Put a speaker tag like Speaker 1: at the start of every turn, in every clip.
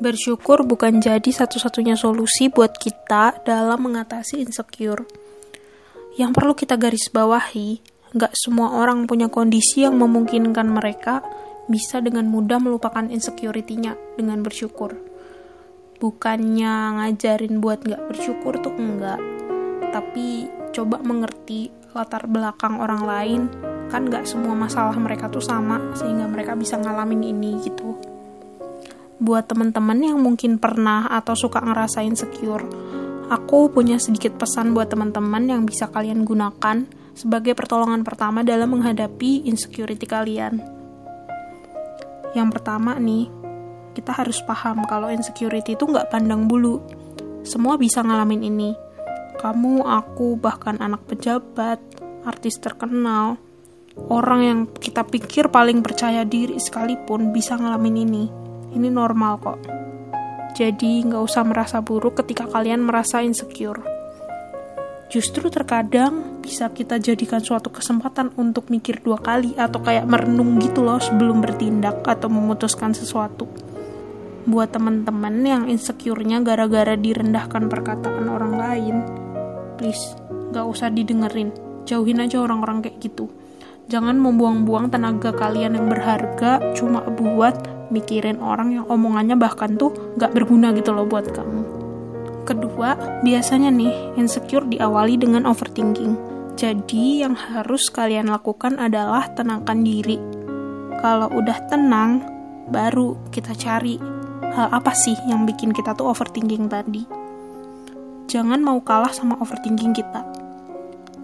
Speaker 1: Bersyukur bukan jadi satu-satunya solusi buat kita dalam mengatasi insecure. Yang perlu kita garis bawahi, nggak semua orang punya kondisi yang memungkinkan mereka bisa dengan mudah melupakan insecurity-nya dengan bersyukur. Bukannya ngajarin buat nggak bersyukur tuh enggak, tapi coba mengerti latar belakang orang lain kan nggak semua masalah mereka tuh sama sehingga mereka bisa ngalamin ini gitu buat teman-teman yang mungkin pernah atau suka ngerasain secure, aku punya sedikit pesan buat teman-teman yang bisa kalian gunakan sebagai pertolongan pertama dalam menghadapi insecurity kalian. Yang pertama nih, kita harus paham kalau insecurity itu nggak pandang bulu. Semua bisa ngalamin ini. Kamu, aku, bahkan anak pejabat, artis terkenal, orang yang kita pikir paling percaya diri sekalipun bisa ngalamin ini ini normal kok. Jadi nggak usah merasa buruk ketika kalian merasa insecure. Justru terkadang bisa kita jadikan suatu kesempatan untuk mikir dua kali atau kayak merenung gitu loh sebelum bertindak atau memutuskan sesuatu. Buat teman-teman yang insecure-nya gara-gara direndahkan perkataan orang lain, please, nggak usah didengerin. Jauhin aja orang-orang kayak gitu. Jangan membuang-buang tenaga kalian yang berharga cuma buat mikirin orang yang omongannya bahkan tuh gak berguna gitu loh buat kamu. Kedua, biasanya nih insecure diawali dengan overthinking. Jadi yang harus kalian lakukan adalah tenangkan diri. Kalau udah tenang, baru kita cari hal apa sih yang bikin kita tuh overthinking tadi. Jangan mau kalah sama overthinking kita.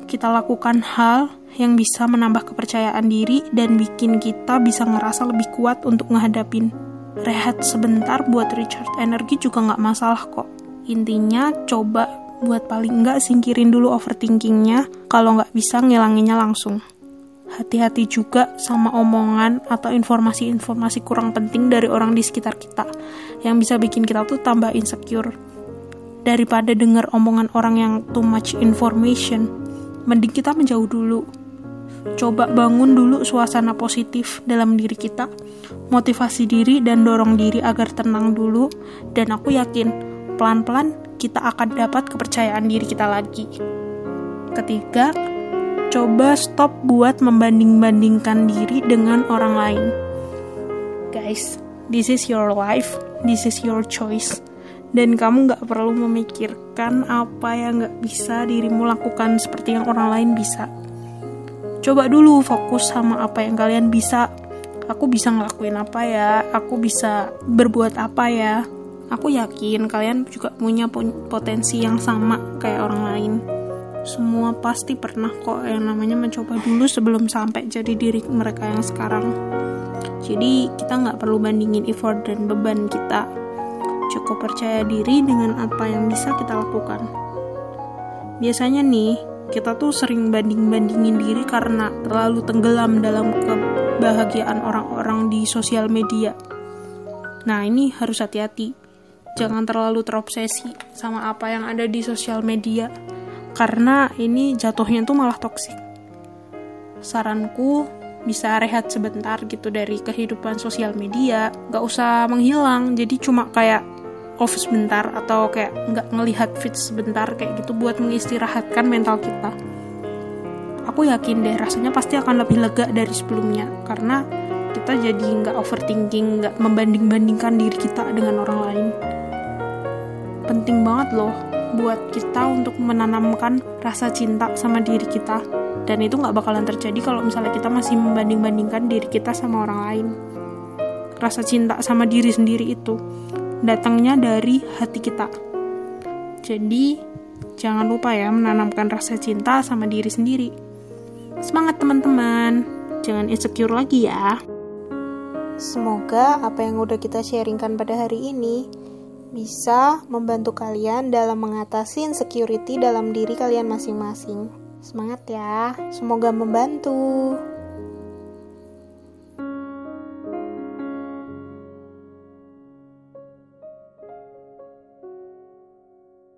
Speaker 1: Kita lakukan hal yang bisa menambah kepercayaan diri dan bikin kita bisa ngerasa lebih kuat untuk ngehadapin. Rehat sebentar buat recharge energi juga nggak masalah kok. Intinya coba buat paling nggak singkirin dulu overthinkingnya, kalau nggak bisa ngilanginnya langsung. Hati-hati juga sama omongan atau informasi-informasi kurang penting dari orang di sekitar kita yang bisa bikin kita tuh tambah insecure. Daripada denger omongan orang yang too much information, mending kita menjauh dulu Coba bangun dulu suasana positif dalam diri kita, motivasi diri dan dorong diri agar tenang dulu, dan aku yakin pelan-pelan kita akan dapat kepercayaan diri kita lagi. Ketiga, coba stop buat membanding-bandingkan diri dengan orang lain. Guys, this is your life, this is your choice dan kamu gak perlu memikirkan apa yang gak bisa dirimu lakukan seperti yang orang lain bisa. Coba dulu fokus sama apa yang kalian bisa. Aku bisa ngelakuin apa ya? Aku bisa berbuat apa ya? Aku yakin kalian juga punya potensi yang sama kayak orang lain. Semua pasti pernah kok yang namanya mencoba dulu sebelum sampai jadi diri mereka yang sekarang. Jadi kita nggak perlu bandingin effort dan beban kita cukup percaya diri dengan apa yang bisa kita lakukan biasanya nih kita tuh sering banding-bandingin diri karena terlalu tenggelam dalam kebahagiaan orang-orang di sosial media. Nah, ini harus hati-hati. Jangan terlalu terobsesi sama apa yang ada di sosial media karena ini jatuhnya tuh malah toksik. Saranku bisa rehat sebentar gitu dari kehidupan sosial media, gak usah menghilang, jadi cuma kayak off sebentar atau kayak nggak ngelihat fit sebentar kayak gitu buat mengistirahatkan mental kita. Aku yakin deh rasanya pasti akan lebih lega dari sebelumnya karena kita jadi nggak overthinking nggak membanding-bandingkan diri kita dengan orang lain. Penting banget loh buat kita untuk menanamkan rasa cinta sama diri kita dan itu nggak bakalan terjadi kalau misalnya kita masih membanding-bandingkan diri kita sama orang lain. Rasa cinta sama diri sendiri itu datangnya dari hati kita. Jadi, jangan lupa ya menanamkan rasa cinta sama diri sendiri. Semangat teman-teman, jangan insecure lagi ya.
Speaker 2: Semoga apa yang udah kita sharingkan pada hari ini bisa membantu kalian dalam mengatasi insecurity dalam diri kalian masing-masing. Semangat ya, semoga membantu.